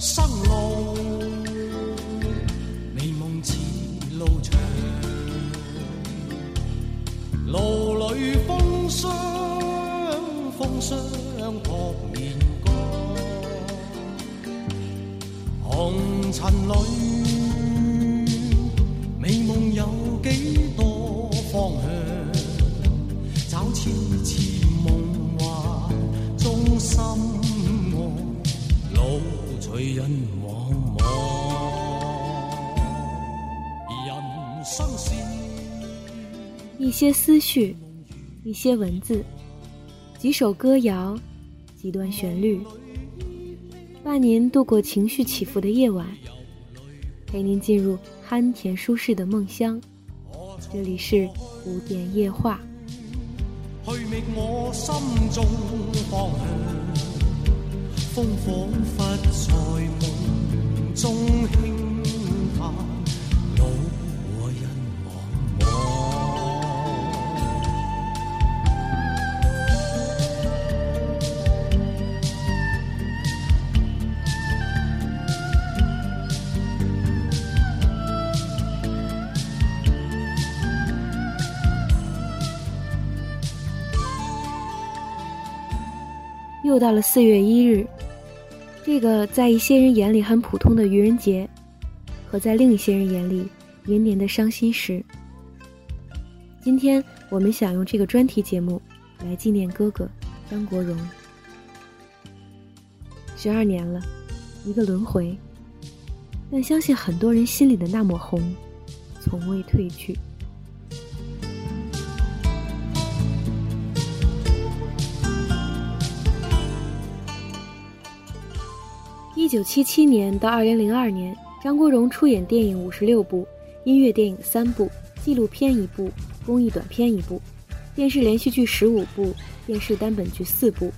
生路，美梦似路长，路里风霜，风霜扑面干，红尘里，茫茫，人生是。一些思绪，一些文字，几首歌谣，几段旋律，伴您度过情绪起伏的夜晚，陪您进入酣甜舒适的梦乡。这里是古典夜话。去觅我心中方向，风仿佛在梦中，又到了四月一日，这个在一些人眼里很普通的愚人节，和在另一些人眼里年年的伤心时。今天我们想用这个专题节目来纪念哥哥张国荣。十二年了，一个轮回，但相信很多人心里的那抹红，从未褪去。九七七年到二零零二年，张国荣出演电影五十六部，音乐电影三部，纪录片一部，公益短片一部，电视连续剧十五部，电视单本剧四部，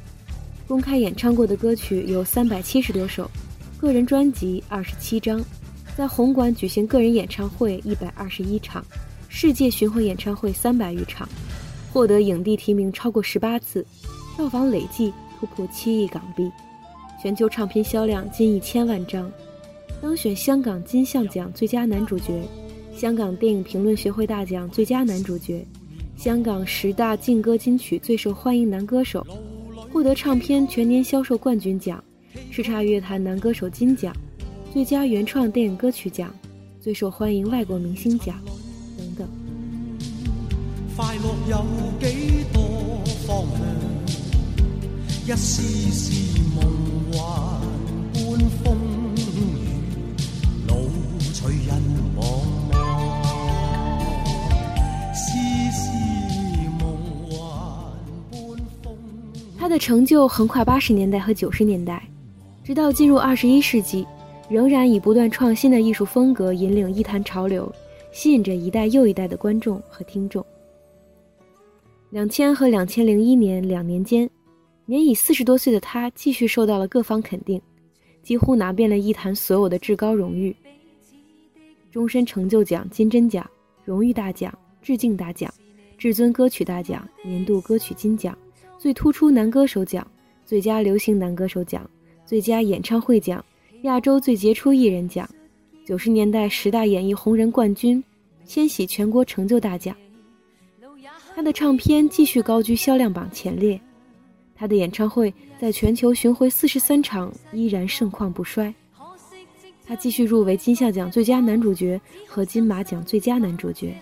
公开演唱过的歌曲有三百七十多首，个人专辑二十七张，在红馆举行个人演唱会一百二十一场，世界巡回演唱会三百余场，获得影帝提名超过十八次，票房累计突破七亿港币。全球唱片销量近一千万张，当选香港金像奖最佳男主角，香港电影评论学会大奖最佳男主角，香港十大劲歌金曲最受欢迎男歌手，获得唱片全年销售冠军奖、叱咤乐坛男歌手金奖、最佳原创电影歌曲奖、最受欢迎外国明星奖等等。快乐有几多方向？一丝丝梦般风雨，路随人茫茫。丝丝梦幻般风他的成就横跨八十年代和九十年代，直到进入二十一世纪，仍然以不断创新的艺术风格引领艺坛潮流，吸引着一代又一代的观众和听众。两千和两千零一年两年间，年已四十多岁的他继续受到了各方肯定，几乎拿遍了艺坛所有的至高荣誉：终身成就奖、金针奖、荣誉大奖、致敬大奖、至尊歌曲大奖、年度歌曲金奖。最突出男歌手奖、最佳流行男歌手奖、最佳演唱会奖、亚洲最杰出艺人奖、九十年代十大演艺红人冠军、千禧全国成就大奖。他的唱片继续高居销量榜前列，他的演唱会在全球巡回四十三场，依然盛况不衰。他继续入围金像奖最佳男主角和金马奖最佳男主角。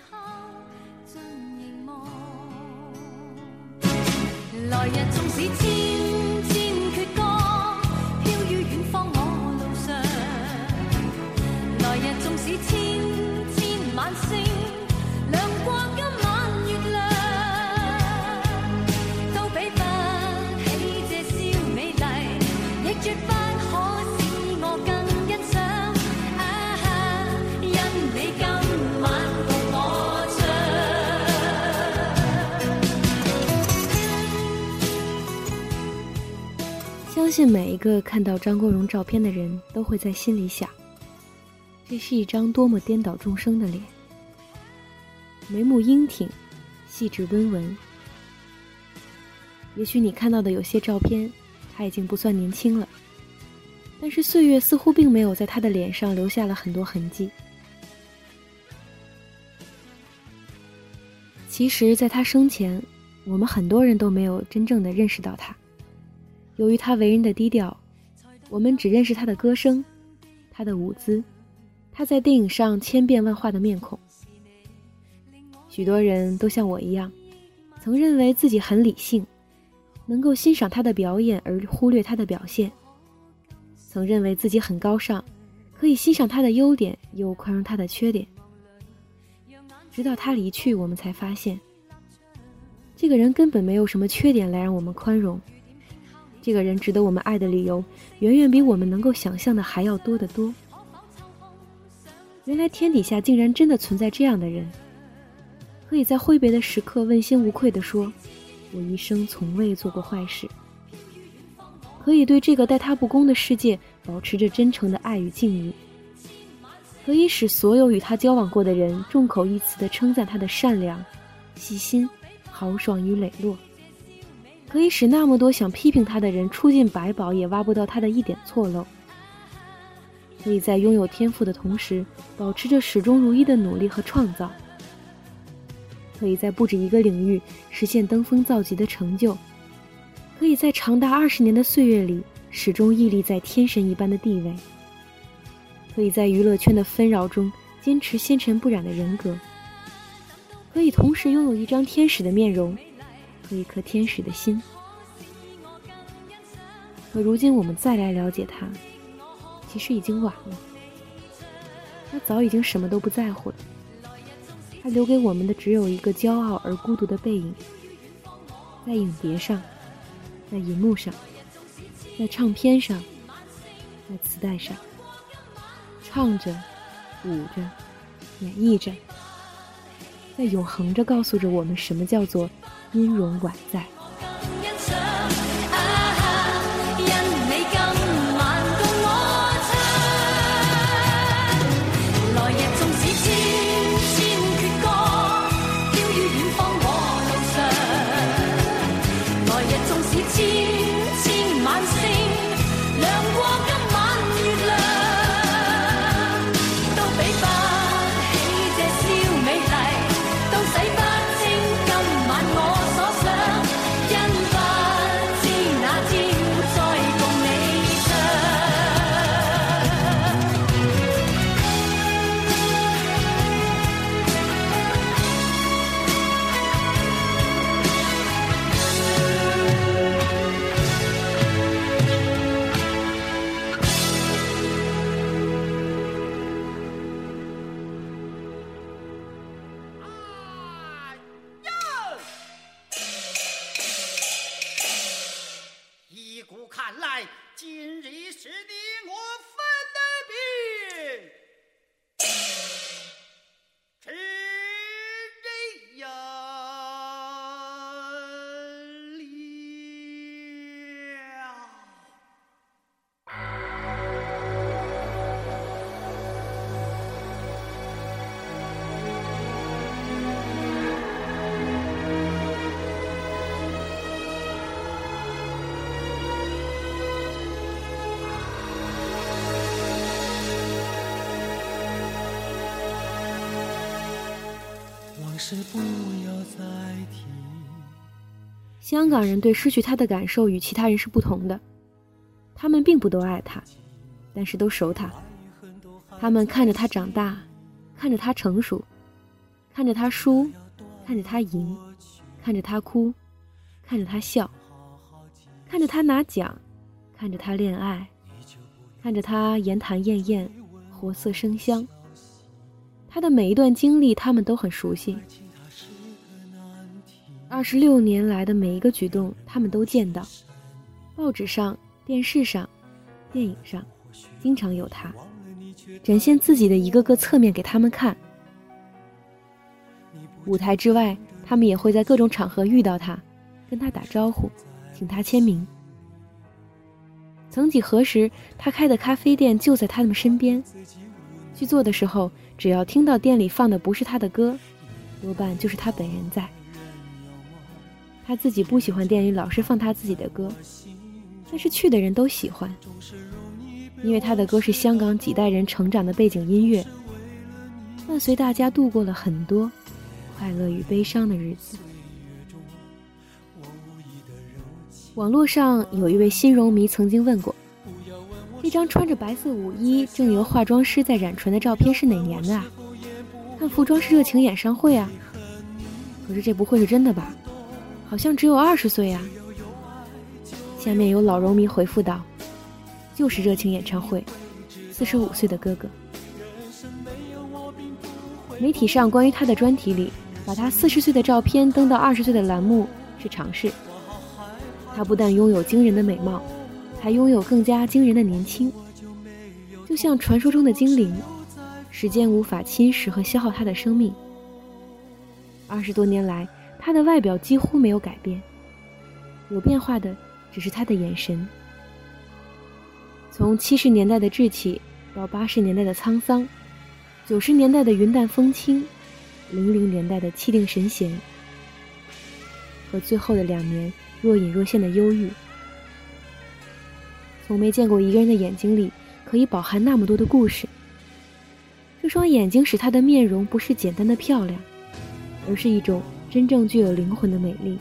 信每一个看到张国荣照片的人都会在心里想：这是一张多么颠倒众生的脸，眉目英挺，细致温文。也许你看到的有些照片，他已经不算年轻了，但是岁月似乎并没有在他的脸上留下了很多痕迹。其实，在他生前，我们很多人都没有真正的认识到他。由于他为人的低调，我们只认识他的歌声，他的舞姿，他在电影上千变万化的面孔。许多人都像我一样，曾认为自己很理性，能够欣赏他的表演而忽略他的表现；曾认为自己很高尚，可以欣赏他的优点又宽容他的缺点。直到他离去，我们才发现，这个人根本没有什么缺点来让我们宽容。这个人值得我们爱的理由，远远比我们能够想象的还要多得多。原来天底下竟然真的存在这样的人，可以在挥别的时刻问心无愧地说：“我一生从未做过坏事。”可以对这个待他不公的世界保持着真诚的爱与敬意。可以使所有与他交往过的人众口一词地称赞他的善良、细心、豪爽与磊落；可以使那么多想批评他的人出尽百宝也挖不到他的一点错漏；可以在拥有天赋的同时，保持着始终如一的努力和创造；可以在不止一个领域实现登峰造极的成就；可以在长达二十年的岁月里始终屹立在天神一般的地位。可以在娱乐圈的纷扰中坚持纤尘不染的人格，可以同时拥有一张天使的面容和一颗天使的心。可如今我们再来了解他，其实已经晚了。他早已经什么都不在乎了。他留给我们的只有一个骄傲而孤独的背影，在影碟上，在银幕上，在唱片上，在磁带上。唱着，舞着，演绎着，在永恒着告诉着我们什么叫做音容宛在。不要再提香港人对失去他的感受与其他人是不同的，他们并不都爱他，但是都熟他。他们看着他长大，看着他成熟，看着他输，看着他赢，看着他哭，看着他笑，看着他拿奖，看着他恋爱，看着他言谈艳艳，活色生香。他的每一段经历，他们都很熟悉。二十六年来的每一个举动，他们都见到。报纸上、电视上、电影上，经常有他展现自己的一个个侧面给他们看。舞台之外，他们也会在各种场合遇到他，跟他打招呼，请他签名。曾几何时，他开的咖啡店就在他们身边。去做的时候。只要听到店里放的不是他的歌，多半就是他本人在。他自己不喜欢店里老是放他自己的歌，但是去的人都喜欢。因为他的歌是香港几代人成长的背景音乐，伴随大家度过了很多快乐与悲伤的日子。网络上有一位新荣迷曾经问过：“那张穿着白色舞衣、正由化妆师在染唇的照片是哪年的？”啊？看服装是热情演唱会啊。可是这不会是真的吧？好像只有二十岁啊。下面有老容迷回复道：“就是热情演唱会，四十五岁的哥哥。”媒体上关于他的专题里，把他四十岁的照片登到二十岁的栏目是常事。他不但拥有惊人的美貌，还拥有更加惊人的年轻，就像传说中的精灵，时间无法侵蚀和消耗他的生命。二十多年来，他的外表几乎没有改变，有变化的只是他的眼神。从七十年代的稚气，到八十年代的沧桑，九十年代的云淡风轻，零零年代的气定神闲，和最后的两年。若隐若现的忧郁，从没见过一个人的眼睛里可以饱含那么多的故事。这双眼睛使他的面容不是简单的漂亮，而是一种真正具有灵魂的美丽。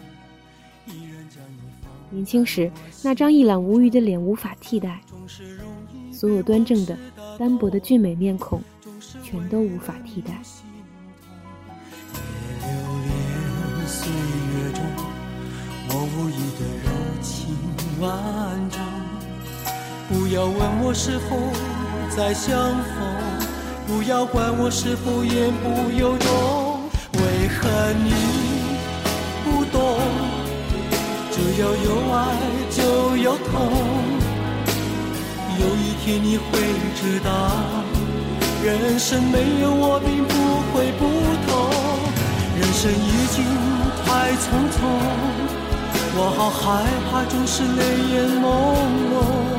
年轻时那张一览无余的脸无法替代，所有端正的、单薄的俊美面孔，全都无法替代。我无意的柔情万种，不要问我是否再相逢，不要管我是否言不由衷。为何你不懂？只要有爱就有痛，有一天你会知道，人生没有我并不会不同，人生已经太匆匆。我好害怕，总是泪眼朦胧。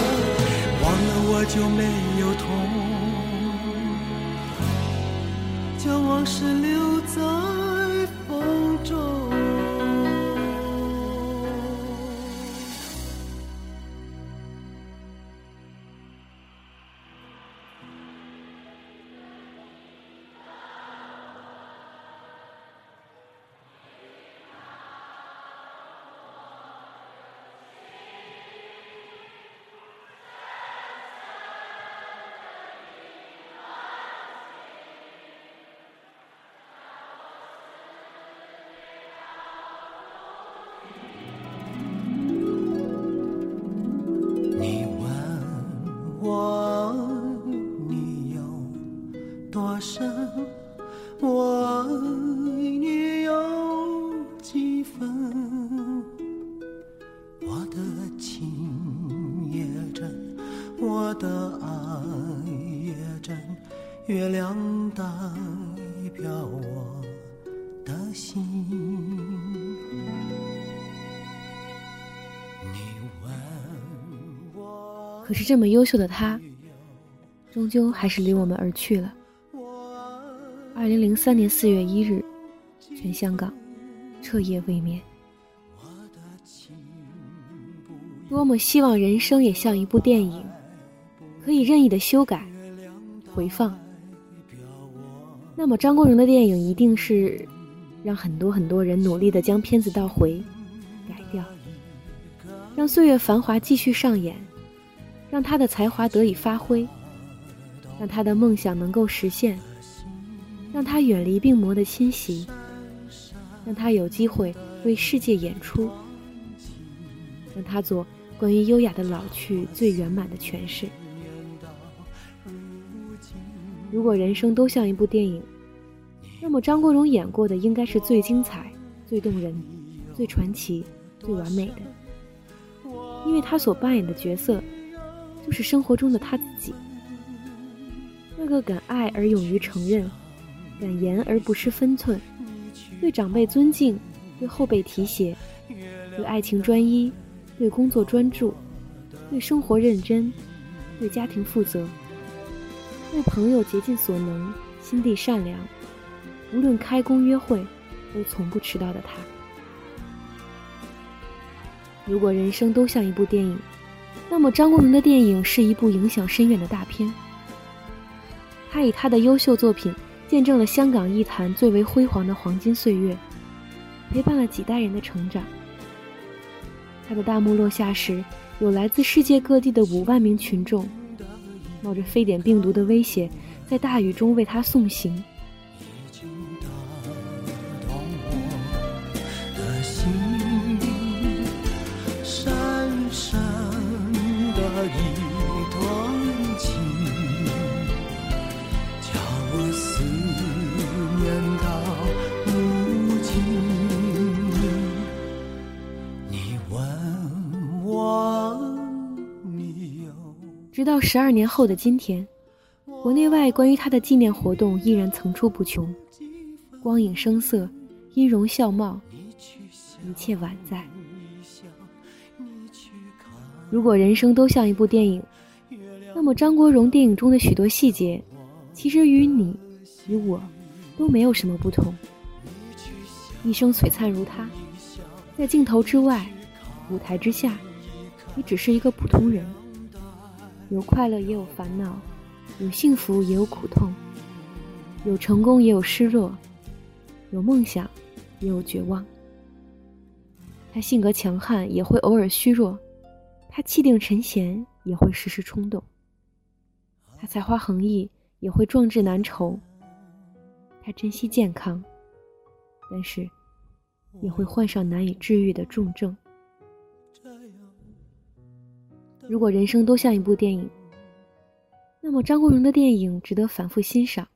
我就没有痛，将往事留在生我爱你有几分我的情也真我的爱也真月亮代表我的心。你问我可是这么优秀的他终究还是离我们而去了。二零零三年四月一日，全香港彻夜未眠。多么希望人生也像一部电影，可以任意的修改、回放。那么张国荣的电影一定是让很多很多人努力的将片子倒回、改掉，让岁月繁华继续上演。让他的才华得以发挥，让他的梦想能够实现，让他远离病魔的侵袭，让他有机会为世界演出，让他做关于优雅的老去最圆满的诠释。如果人生都像一部电影，那么张国荣演过的应该是最精彩、最动人、最传奇、最完美的，因为他所扮演的角色。就是生活中的他自己，那个敢爱而勇于承认，敢言而不失分寸，对长辈尊敬，对后辈提携，对爱情专一，对工作专注，对生活认真，对家庭负责，对朋友竭尽所能，心地善良，无论开工约会，都从不迟到的他。如果人生都像一部电影，那么张国荣的电影是一部影响深远的大片。他以他的优秀作品见证了香港艺坛最为辉煌的黄金岁月，陪伴了几代人的成长。他的大幕落下时，有来自世界各地的五万名群众，冒着非典病毒的威胁，在大雨中为他送行。直到十二年后的今天，国内外关于他的纪念活动依然层出不穷，光影声色，音容笑貌，一切宛在。如果人生都像一部电影，那么张国荣电影中的许多细节，其实与你、与我，都没有什么不同。一生璀璨如他，在镜头之外，舞台之下，你只是一个普通人。有快乐也有烦恼，有幸福也有苦痛，有成功也有失落，有梦想也有绝望。他性格强悍，也会偶尔虚弱；他气定神闲，也会时时冲动；他才华横溢，也会壮志难酬；他珍惜健康，但是也会患上难以治愈的重症。如果人生都像一部电影，那么张国荣的电影值得反复欣赏、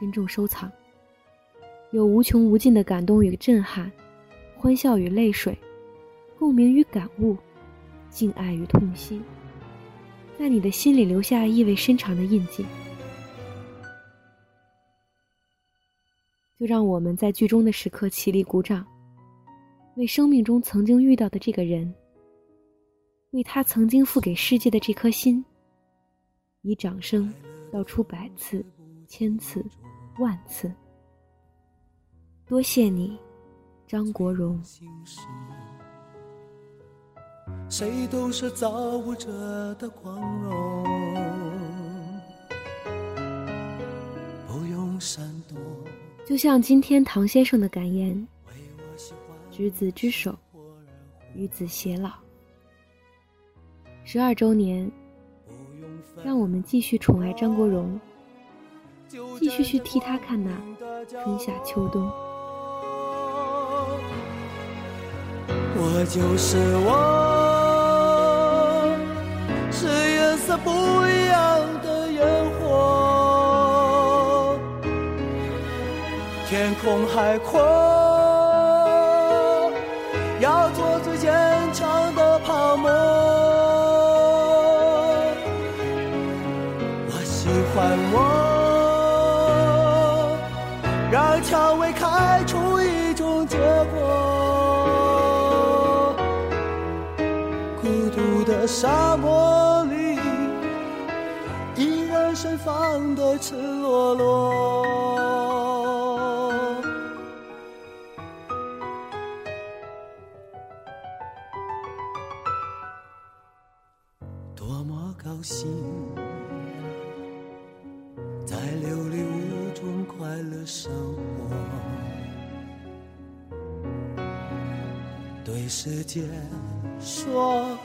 珍重收藏。有无穷无尽的感动与震撼，欢笑与泪水，共鸣与感悟，敬爱与痛惜，在你的心里留下意味深长的印记。就让我们在剧中的时刻起立鼓掌，为生命中曾经遇到的这个人。为他曾经付给世界的这颗心，以掌声道出百次、千次、万次。多谢你，张国荣。谁都是造物者的光荣，不用闪躲。就像今天唐先生的感言：“执子之手，与子偕老。”十二周年，让我们继续宠爱张国荣，继续去替他看那春夏秋冬。我就是我，是颜色不一样的烟火，天空海阔，我，让蔷薇开出一种结果。孤独的沙漠里，依然盛放的赤裸裸。生活，对时间说，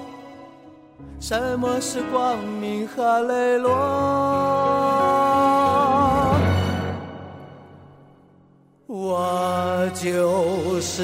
什么是光明和磊落？我就是